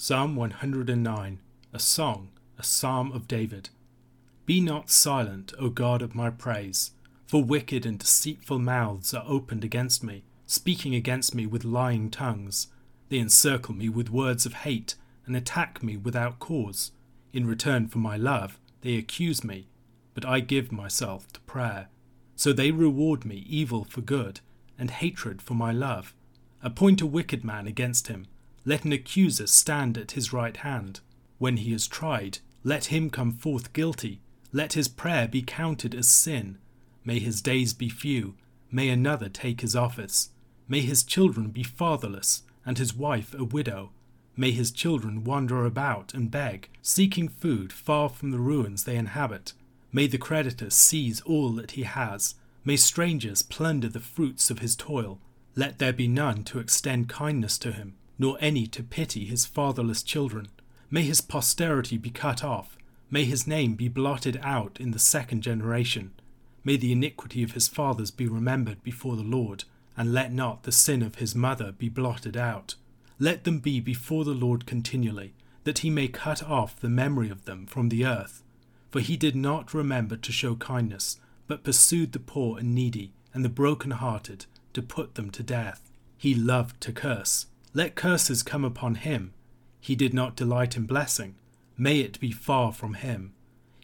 Psalm 109, a song, a psalm of David. Be not silent, O God of my praise, for wicked and deceitful mouths are opened against me, speaking against me with lying tongues. They encircle me with words of hate and attack me without cause. In return for my love, they accuse me, but I give myself to prayer. So they reward me evil for good, and hatred for my love. Appoint a wicked man against him let an accuser stand at his right hand. When he is tried, let him come forth guilty. Let his prayer be counted as sin. May his days be few. May another take his office. May his children be fatherless, and his wife a widow. May his children wander about and beg, seeking food far from the ruins they inhabit. May the creditor seize all that he has. May strangers plunder the fruits of his toil. Let there be none to extend kindness to him nor any to pity his fatherless children. May his posterity be cut off. May his name be blotted out in the second generation. May the iniquity of his fathers be remembered before the Lord, and let not the sin of his mother be blotted out. Let them be before the Lord continually, that he may cut off the memory of them from the earth. For he did not remember to show kindness, but pursued the poor and needy, and the broken hearted, to put them to death. He loved to curse let curses come upon him. He did not delight in blessing. May it be far from him.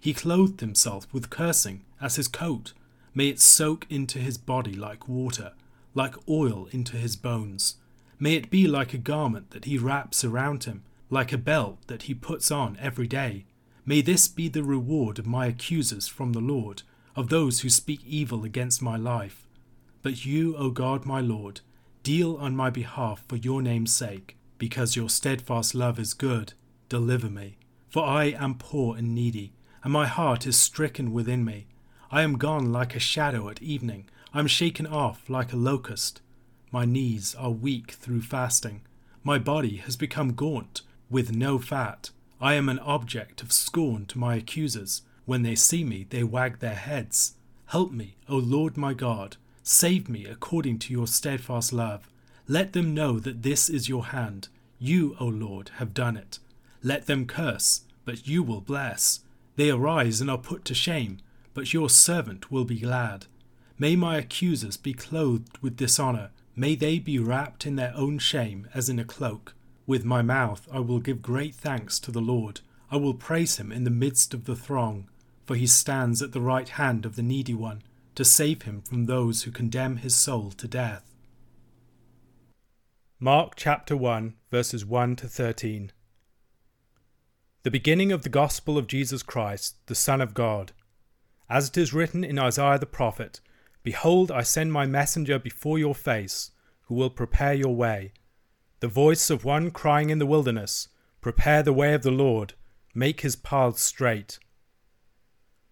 He clothed himself with cursing as his coat. May it soak into his body like water, like oil into his bones. May it be like a garment that he wraps around him, like a belt that he puts on every day. May this be the reward of my accusers from the Lord, of those who speak evil against my life. But you, O God my Lord, Deal on my behalf for your name's sake, because your steadfast love is good. Deliver me. For I am poor and needy, and my heart is stricken within me. I am gone like a shadow at evening. I am shaken off like a locust. My knees are weak through fasting. My body has become gaunt, with no fat. I am an object of scorn to my accusers. When they see me, they wag their heads. Help me, O Lord my God. Save me according to your steadfast love. Let them know that this is your hand. You, O Lord, have done it. Let them curse, but you will bless. They arise and are put to shame, but your servant will be glad. May my accusers be clothed with dishonour. May they be wrapped in their own shame as in a cloak. With my mouth I will give great thanks to the Lord. I will praise him in the midst of the throng, for he stands at the right hand of the needy one to save him from those who condemn his soul to death. Mark chapter 1, verses 1 to 13. The beginning of the gospel of Jesus Christ, the Son of God. As it is written in Isaiah the prophet Behold, I send my messenger before your face, who will prepare your way. The voice of one crying in the wilderness, Prepare the way of the Lord, make his paths straight.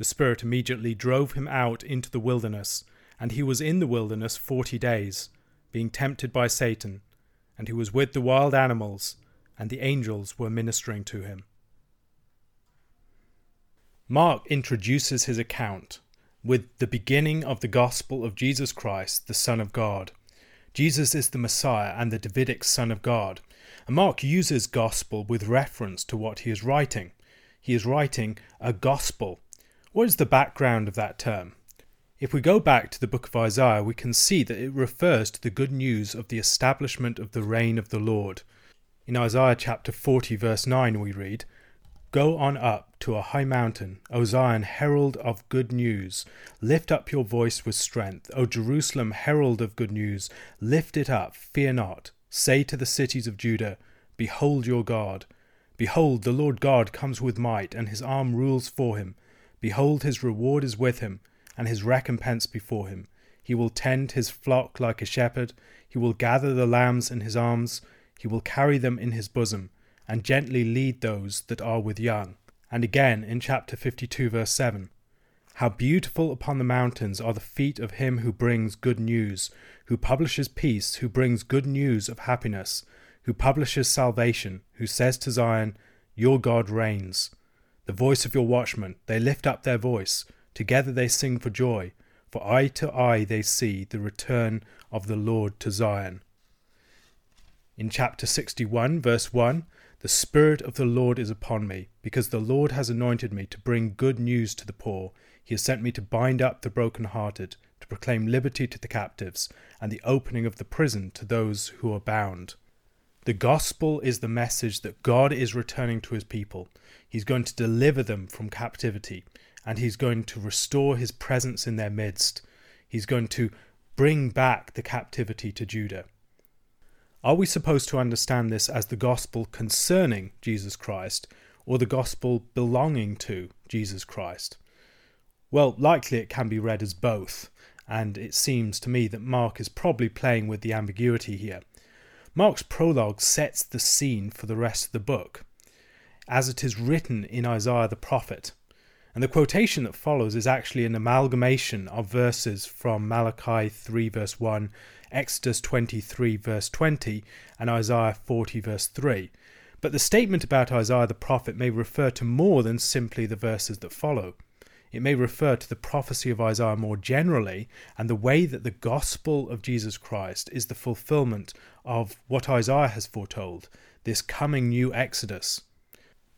The Spirit immediately drove him out into the wilderness, and he was in the wilderness forty days, being tempted by Satan, and he was with the wild animals, and the angels were ministering to him. Mark introduces his account with the beginning of the gospel of Jesus Christ, the Son of God. Jesus is the Messiah and the Davidic Son of God. And Mark uses gospel with reference to what he is writing. He is writing a gospel what is the background of that term? If we go back to the book of Isaiah, we can see that it refers to the good news of the establishment of the reign of the Lord. In Isaiah chapter 40, verse 9, we read, Go on up to a high mountain, O Zion, herald of good news. Lift up your voice with strength, O Jerusalem, herald of good news. Lift it up, fear not. Say to the cities of Judah, Behold your God. Behold, the Lord God comes with might, and his arm rules for him. Behold, his reward is with him, and his recompense before him. He will tend his flock like a shepherd. He will gather the lambs in his arms. He will carry them in his bosom and gently lead those that are with young. And again in chapter 52, verse 7 How beautiful upon the mountains are the feet of him who brings good news, who publishes peace, who brings good news of happiness, who publishes salvation, who says to Zion, Your God reigns. The voice of your watchmen, they lift up their voice, together they sing for joy, for eye to eye they see the return of the Lord to Zion. In chapter 61, verse 1, the Spirit of the Lord is upon me, because the Lord has anointed me to bring good news to the poor. He has sent me to bind up the broken-hearted, to proclaim liberty to the captives, and the opening of the prison to those who are bound. The gospel is the message that God is returning to his people. He's going to deliver them from captivity, and he's going to restore his presence in their midst. He's going to bring back the captivity to Judah. Are we supposed to understand this as the gospel concerning Jesus Christ or the gospel belonging to Jesus Christ? Well, likely it can be read as both, and it seems to me that Mark is probably playing with the ambiguity here. Mark's prologue sets the scene for the rest of the book, as it is written in Isaiah the prophet. And the quotation that follows is actually an amalgamation of verses from Malachi 3, verse 1 Exodus 23, verse 20, and Isaiah 40, verse 3. But the statement about Isaiah the prophet may refer to more than simply the verses that follow. It may refer to the prophecy of Isaiah more generally and the way that the gospel of Jesus Christ is the fulfillment of what Isaiah has foretold, this coming new Exodus.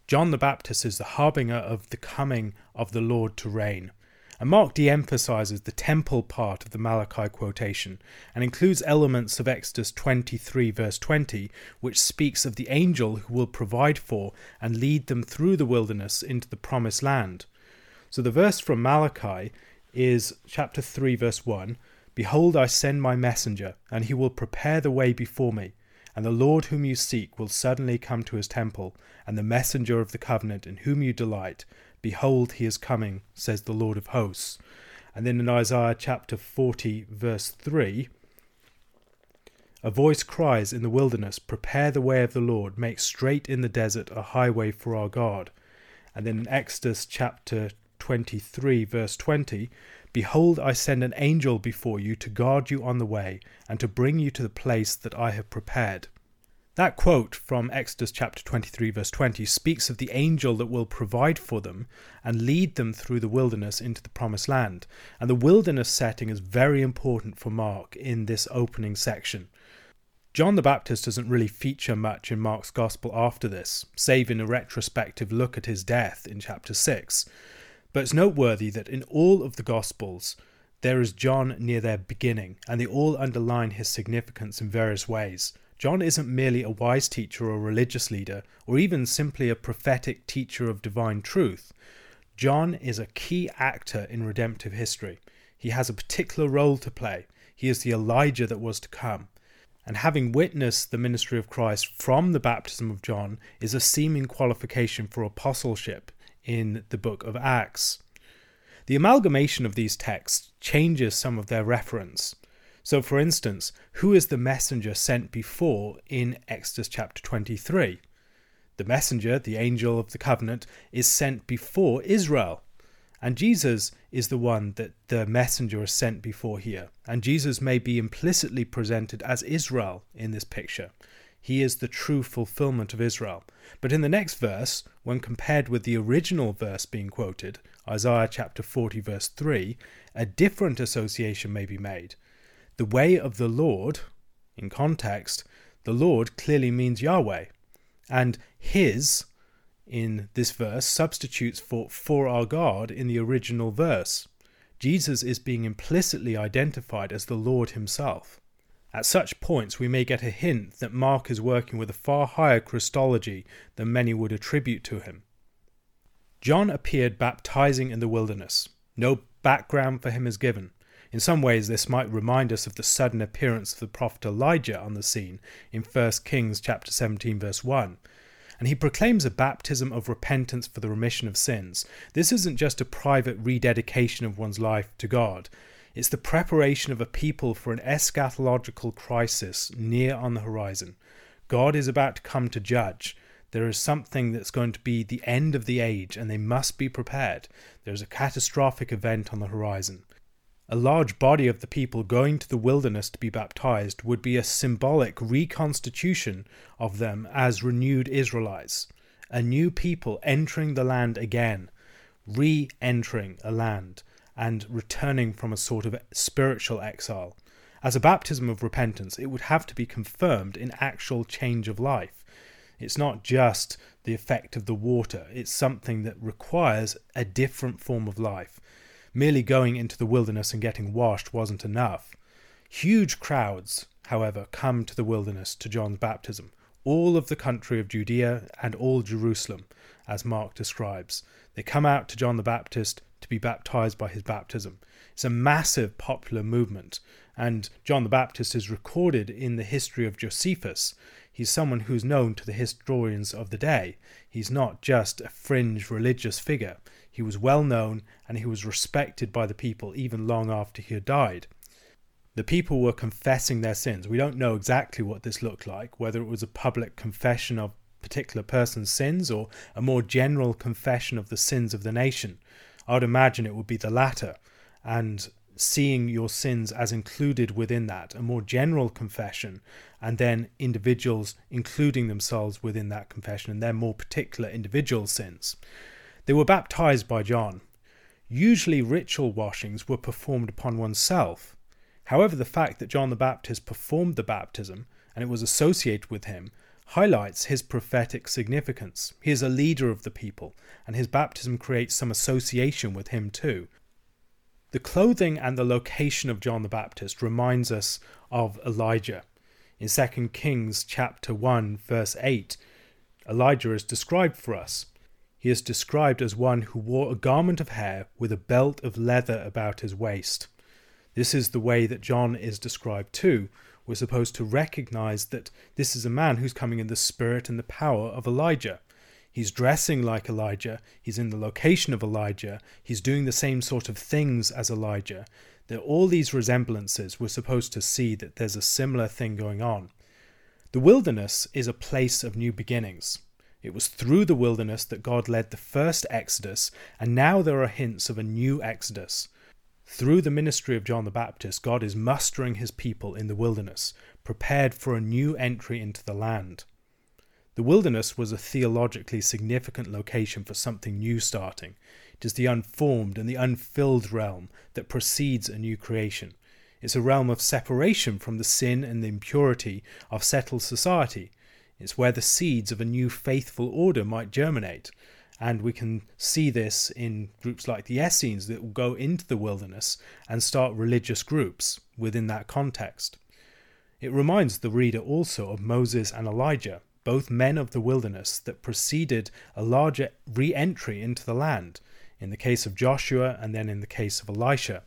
John the Baptist is the harbinger of the coming of the Lord to reign. And Mark de emphasizes the temple part of the Malachi quotation and includes elements of Exodus 23, verse 20, which speaks of the angel who will provide for and lead them through the wilderness into the promised land. So the verse from Malachi is chapter 3, verse 1 Behold, I send my messenger, and he will prepare the way before me. And the Lord whom you seek will suddenly come to his temple, and the messenger of the covenant in whom you delight Behold, he is coming, says the Lord of hosts. And then in Isaiah chapter 40, verse 3, a voice cries in the wilderness, Prepare the way of the Lord, make straight in the desert a highway for our God. And then in Exodus chapter 23, verse 20, Behold, I send an angel before you to guard you on the way, and to bring you to the place that I have prepared. That quote from Exodus chapter 23, verse 20, speaks of the angel that will provide for them and lead them through the wilderness into the promised land. And the wilderness setting is very important for Mark in this opening section. John the Baptist doesn't really feature much in Mark's Gospel after this, save in a retrospective look at his death in chapter 6. But it's noteworthy that in all of the Gospels, there is John near their beginning, and they all underline his significance in various ways. John isn't merely a wise teacher or religious leader, or even simply a prophetic teacher of divine truth. John is a key actor in redemptive history. He has a particular role to play. He is the Elijah that was to come. And having witnessed the ministry of Christ from the baptism of John is a seeming qualification for apostleship in the book of Acts. The amalgamation of these texts changes some of their reference. So, for instance, who is the messenger sent before in Exodus chapter 23? The messenger, the angel of the covenant, is sent before Israel. And Jesus is the one that the messenger is sent before here. And Jesus may be implicitly presented as Israel in this picture. He is the true fulfillment of Israel. But in the next verse, when compared with the original verse being quoted, Isaiah chapter 40, verse 3, a different association may be made. The way of the Lord, in context, the Lord clearly means Yahweh. And his, in this verse, substitutes for for our God in the original verse. Jesus is being implicitly identified as the Lord himself. At such points, we may get a hint that Mark is working with a far higher Christology than many would attribute to him. John appeared baptizing in the wilderness. No background for him is given. In some ways, this might remind us of the sudden appearance of the prophet Elijah on the scene in 1 Kings chapter 17, verse 1. And he proclaims a baptism of repentance for the remission of sins. This isn't just a private rededication of one's life to God, it's the preparation of a people for an eschatological crisis near on the horizon. God is about to come to judge. There is something that's going to be the end of the age, and they must be prepared. There's a catastrophic event on the horizon. A large body of the people going to the wilderness to be baptized would be a symbolic reconstitution of them as renewed Israelites, a new people entering the land again, re entering a land, and returning from a sort of spiritual exile. As a baptism of repentance, it would have to be confirmed in actual change of life. It's not just the effect of the water, it's something that requires a different form of life. Merely going into the wilderness and getting washed wasn't enough. Huge crowds, however, come to the wilderness to John's baptism, all of the country of Judea and all Jerusalem, as Mark describes. They come out to John the Baptist to be baptized by his baptism. It's a massive popular movement, and John the Baptist is recorded in the history of Josephus. He's someone who's known to the historians of the day. He's not just a fringe religious figure. He was well known and he was respected by the people even long after he had died. The people were confessing their sins. We don't know exactly what this looked like, whether it was a public confession of particular person's sins or a more general confession of the sins of the nation. I would imagine it would be the latter, and seeing your sins as included within that, a more general confession, and then individuals including themselves within that confession and their more particular individual sins. They were baptized by John. Usually, ritual washings were performed upon oneself. However, the fact that John the Baptist performed the baptism and it was associated with him highlights his prophetic significance. He is a leader of the people, and his baptism creates some association with him too. The clothing and the location of John the Baptist reminds us of Elijah. In 2 Kings chapter 1 verse 8, Elijah is described for us. He is described as one who wore a garment of hair with a belt of leather about his waist. This is the way that John is described too. We're supposed to recognize that this is a man who's coming in the spirit and the power of Elijah. He's dressing like Elijah, he's in the location of Elijah, he's doing the same sort of things as Elijah. There are all these resemblances. We're supposed to see that there's a similar thing going on. The wilderness is a place of new beginnings. It was through the wilderness that God led the first Exodus, and now there are hints of a new Exodus. Through the ministry of John the Baptist, God is mustering his people in the wilderness, prepared for a new entry into the land. The wilderness was a theologically significant location for something new starting. It is the unformed and the unfilled realm that precedes a new creation. It's a realm of separation from the sin and the impurity of settled society, it's where the seeds of a new faithful order might germinate. And we can see this in groups like the Essenes that will go into the wilderness and start religious groups within that context. It reminds the reader also of Moses and Elijah, both men of the wilderness that preceded a larger re entry into the land, in the case of Joshua and then in the case of Elisha.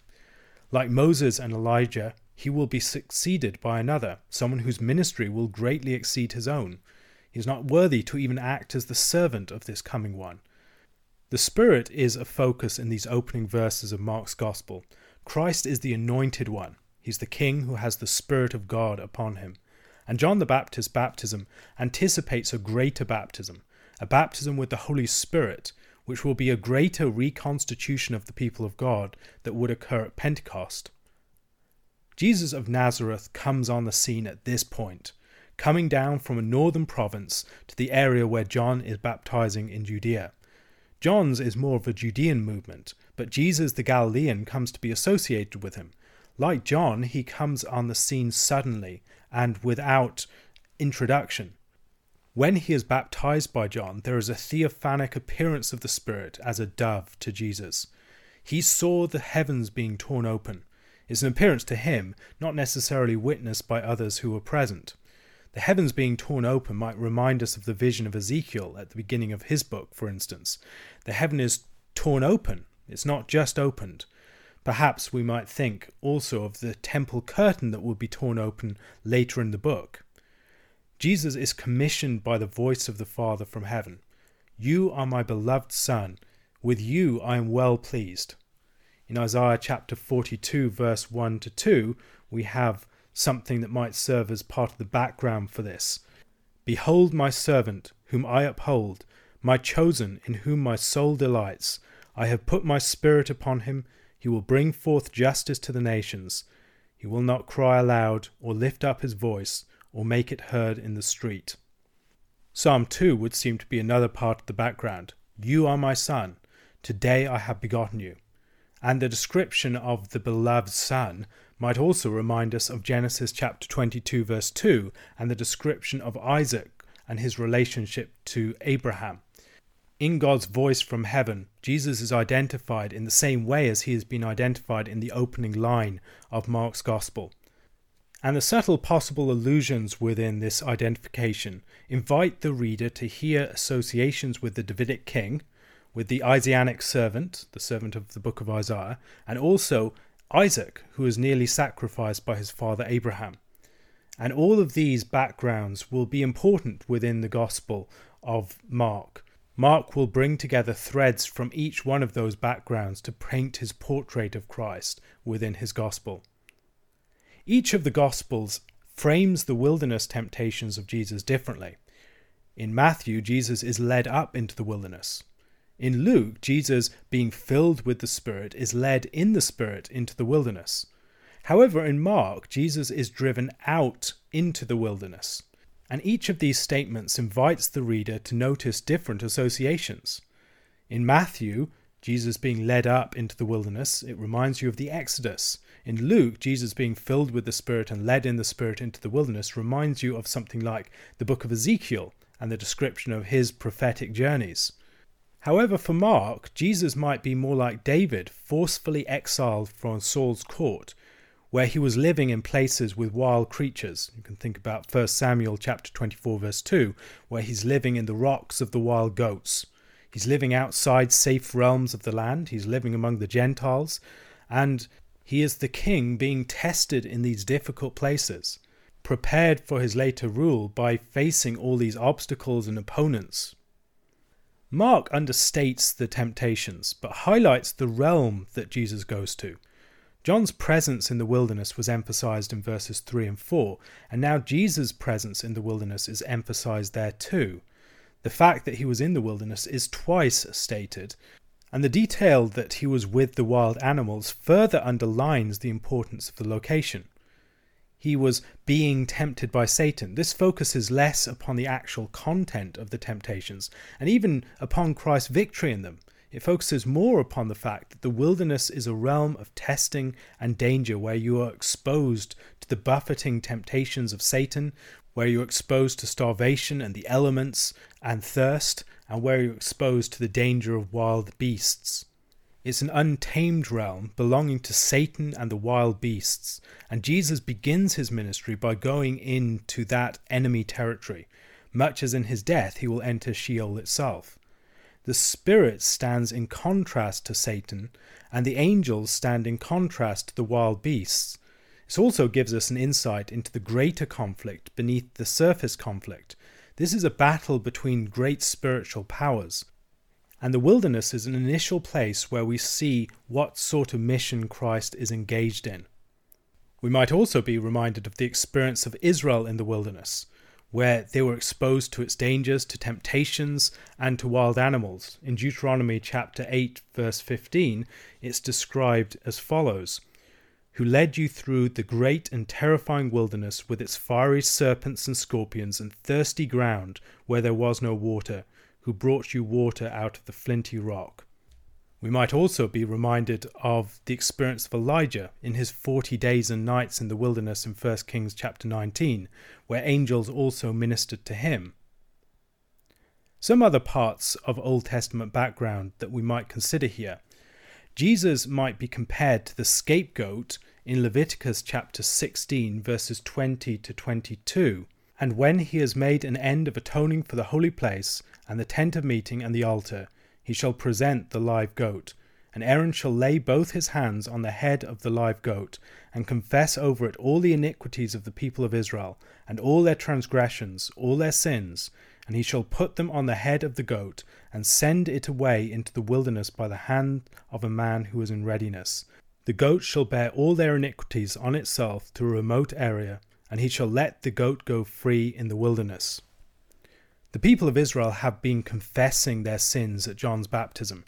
Like Moses and Elijah, he will be succeeded by another, someone whose ministry will greatly exceed his own. Is not worthy to even act as the servant of this coming one. The Spirit is a focus in these opening verses of Mark's Gospel. Christ is the anointed one. He's the King who has the Spirit of God upon him. And John the Baptist's baptism anticipates a greater baptism, a baptism with the Holy Spirit, which will be a greater reconstitution of the people of God that would occur at Pentecost. Jesus of Nazareth comes on the scene at this point, coming down from a northern province to the area where John is baptizing in Judea. John's is more of a Judean movement, but Jesus the Galilean comes to be associated with him. Like John, he comes on the scene suddenly and without introduction. When he is baptized by John, there is a theophanic appearance of the Spirit as a dove to Jesus. He saw the heavens being torn open It's an appearance to him not necessarily witnessed by others who were present. The heavens being torn open might remind us of the vision of Ezekiel at the beginning of his book, for instance. The heaven is torn open, it's not just opened. Perhaps we might think also of the temple curtain that will be torn open later in the book. Jesus is commissioned by the voice of the Father from heaven. You are my beloved Son. With you I am well pleased. In Isaiah chapter 42, verse 1 to 2, we have something that might serve as part of the background for this. Behold my servant, whom I uphold, my chosen, in whom my soul delights. I have put my spirit upon him he will bring forth justice to the nations. He will not cry aloud, or lift up his voice, or make it heard in the street. Psalm 2 would seem to be another part of the background. You are my son. Today I have begotten you. And the description of the beloved son might also remind us of Genesis chapter 22, verse 2, and the description of Isaac and his relationship to Abraham. In God's voice from heaven, Jesus is identified in the same way as he has been identified in the opening line of Mark's Gospel. And the subtle possible allusions within this identification invite the reader to hear associations with the Davidic king, with the Isaianic servant, the servant of the book of Isaiah, and also Isaac, who was nearly sacrificed by his father Abraham. And all of these backgrounds will be important within the Gospel of Mark Mark will bring together threads from each one of those backgrounds to paint his portrait of Christ within his gospel. Each of the gospels frames the wilderness temptations of Jesus differently. In Matthew, Jesus is led up into the wilderness. In Luke, Jesus, being filled with the Spirit, is led in the Spirit into the wilderness. However, in Mark, Jesus is driven out into the wilderness and each of these statements invites the reader to notice different associations. In Matthew, Jesus being led up into the wilderness, it reminds you of the Exodus. In Luke, Jesus being filled with the Spirit and led in the Spirit into the wilderness reminds you of something like the book of Ezekiel and the description of his prophetic journeys. However, for Mark, Jesus might be more like David, forcefully exiled from Saul's court, where he was living in places with wild creatures. You can think about 1 Samuel chapter 24 verse 2, where he's living in the rocks of the wild goats. He's living outside safe realms of the land, he's living among the Gentiles, and he is the king being tested in these difficult places, prepared for his later rule by facing all these obstacles and opponents. Mark understates the temptations, but highlights the realm that Jesus goes to. John's presence in the wilderness was emphasized in verses 3 and 4, and now Jesus' presence in the wilderness is emphasized there too. The fact that he was in the wilderness is twice stated, and the detail that he was with the wild animals further underlines the importance of the location. He was being tempted by Satan. This focuses less upon the actual content of the temptations and even upon Christ's victory in them. It focuses more upon the fact that the wilderness is a realm of testing and danger where you are exposed to the buffeting temptations of Satan, where you're exposed to starvation and the elements and thirst, and where you're exposed to the danger of wild beasts. It's an untamed realm belonging to Satan and the wild beasts, and Jesus begins his ministry by going into that enemy territory, much as in his death he will enter Sheol itself. The Spirit stands in contrast to Satan, and the angels stand in contrast to the wild beasts. This also gives us an insight into the greater conflict beneath the surface conflict. This is a battle between great spiritual powers. And the wilderness is an initial place where we see what sort of mission Christ is engaged in. We might also be reminded of the experience of Israel in the wilderness where they were exposed to its dangers, to temptations, and to wild animals. In Deuteronomy chapter 8, verse 15, it's described as follows Who led you through the great and terrifying wilderness with its fiery serpents and scorpions and thirsty ground where there was no water, who brought you water out of the flinty rock. We might also be reminded of the experience of Elijah in his 40 days and nights in the wilderness in 1 Kings chapter 19, where angels also ministered to him. Some other parts of Old Testament background that we might consider here. Jesus might be compared to the scapegoat in Leviticus chapter 16, verses 20 to 22. And when he has made an end of atoning for the holy place, and the tent of meeting, and the altar, he shall present the live goat. And Aaron shall lay both his hands on the head of the live goat, and confess over it all the iniquities of the people of Israel, and all their transgressions, all their sins. And he shall put them on the head of the goat, and send it away into the wilderness by the hand of a man who is in readiness. The goat shall bear all their iniquities on itself to a remote area, and he shall let the goat go free in the wilderness. The people of Israel have been confessing their sins at John's baptism.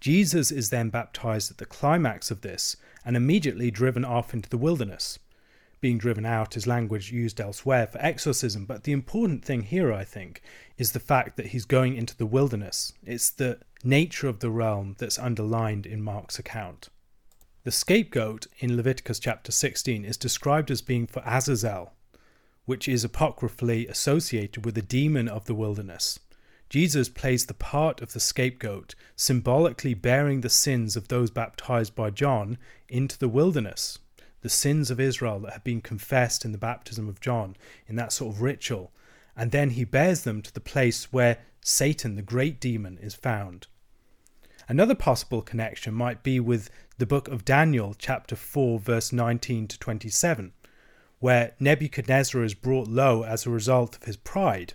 Jesus is then baptized at the climax of this and immediately driven off into the wilderness. Being driven out is language used elsewhere for exorcism, but the important thing here, I think, is the fact that he's going into the wilderness. It's the nature of the realm that's underlined in Mark's account. The scapegoat in Leviticus chapter 16 is described as being for Azazel, which is apocryphally associated with the demon of the wilderness. Jesus plays the part of the scapegoat, symbolically bearing the sins of those baptized by John into the wilderness, the sins of Israel that have been confessed in the baptism of John, in that sort of ritual, and then he bears them to the place where Satan, the great demon, is found. Another possible connection might be with the book of Daniel, chapter 4, verse 19 to 27, where Nebuchadnezzar is brought low as a result of his pride.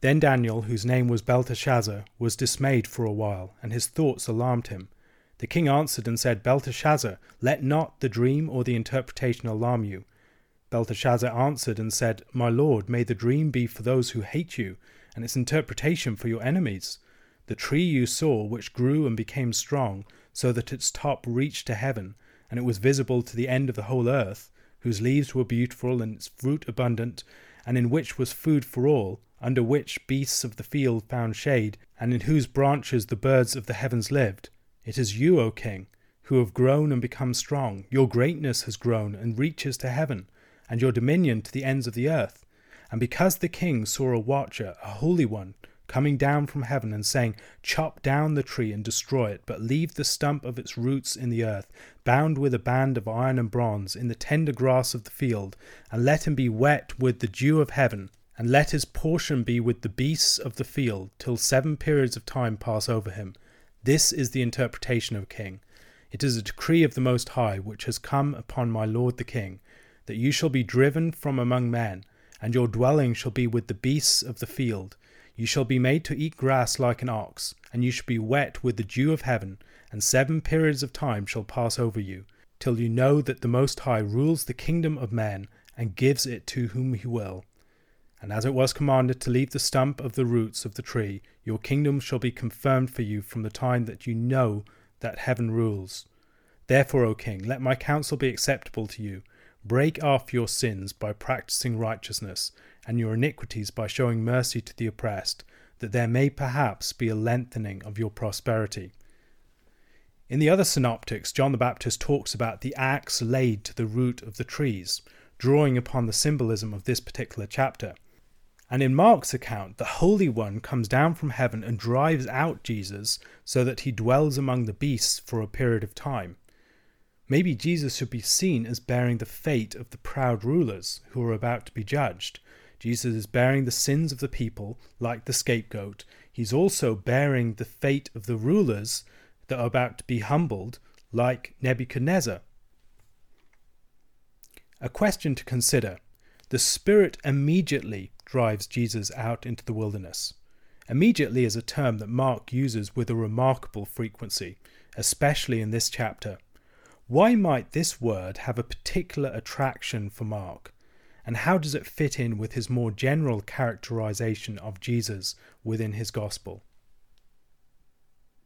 Then Daniel, whose name was Belteshazzar, was dismayed for a while, and his thoughts alarmed him. The king answered and said, Belteshazzar, let not the dream or the interpretation alarm you. Belteshazzar answered and said, My lord, may the dream be for those who hate you, and its interpretation for your enemies. The tree you saw, which grew and became strong, so that its top reached to heaven, and it was visible to the end of the whole earth, whose leaves were beautiful and its fruit abundant, and in which was food for all, under which beasts of the field found shade, and in whose branches the birds of the heavens lived. It is you, O king, who have grown and become strong. Your greatness has grown and reaches to heaven, and your dominion to the ends of the earth. And because the king saw a watcher, a holy one, coming down from heaven and saying, Chop down the tree and destroy it, but leave the stump of its roots in the earth, bound with a band of iron and bronze, in the tender grass of the field, and let him be wet with the dew of heaven, and let his portion be with the beasts of the field, till seven periods of time pass over him. This is the interpretation of king. It is a decree of the Most High, which has come upon my lord the king, that you shall be driven from among men, and your dwelling shall be with the beasts of the field you shall be made to eat grass like an ox, and you shall be wet with the dew of heaven, and seven periods of time shall pass over you, till you know that the Most High rules the kingdom of men, and gives it to whom he will. And as it was commanded to leave the stump of the roots of the tree, your kingdom shall be confirmed for you from the time that you know that heaven rules. Therefore, O king, let my counsel be acceptable to you. Break off your sins by practicing righteousness, and your iniquities by showing mercy to the oppressed, that there may perhaps be a lengthening of your prosperity. In the other synoptics, John the Baptist talks about the axe laid to the root of the trees, drawing upon the symbolism of this particular chapter. And in Mark's account, the Holy One comes down from heaven and drives out Jesus so that he dwells among the beasts for a period of time. Maybe Jesus should be seen as bearing the fate of the proud rulers who are about to be judged, Jesus is bearing the sins of the people like the scapegoat. He's also bearing the fate of the rulers that are about to be humbled like Nebuchadnezzar. A question to consider. The Spirit immediately drives Jesus out into the wilderness. Immediately is a term that Mark uses with a remarkable frequency, especially in this chapter. Why might this word have a particular attraction for Mark? And how does it fit in with his more general characterization of Jesus within his gospel?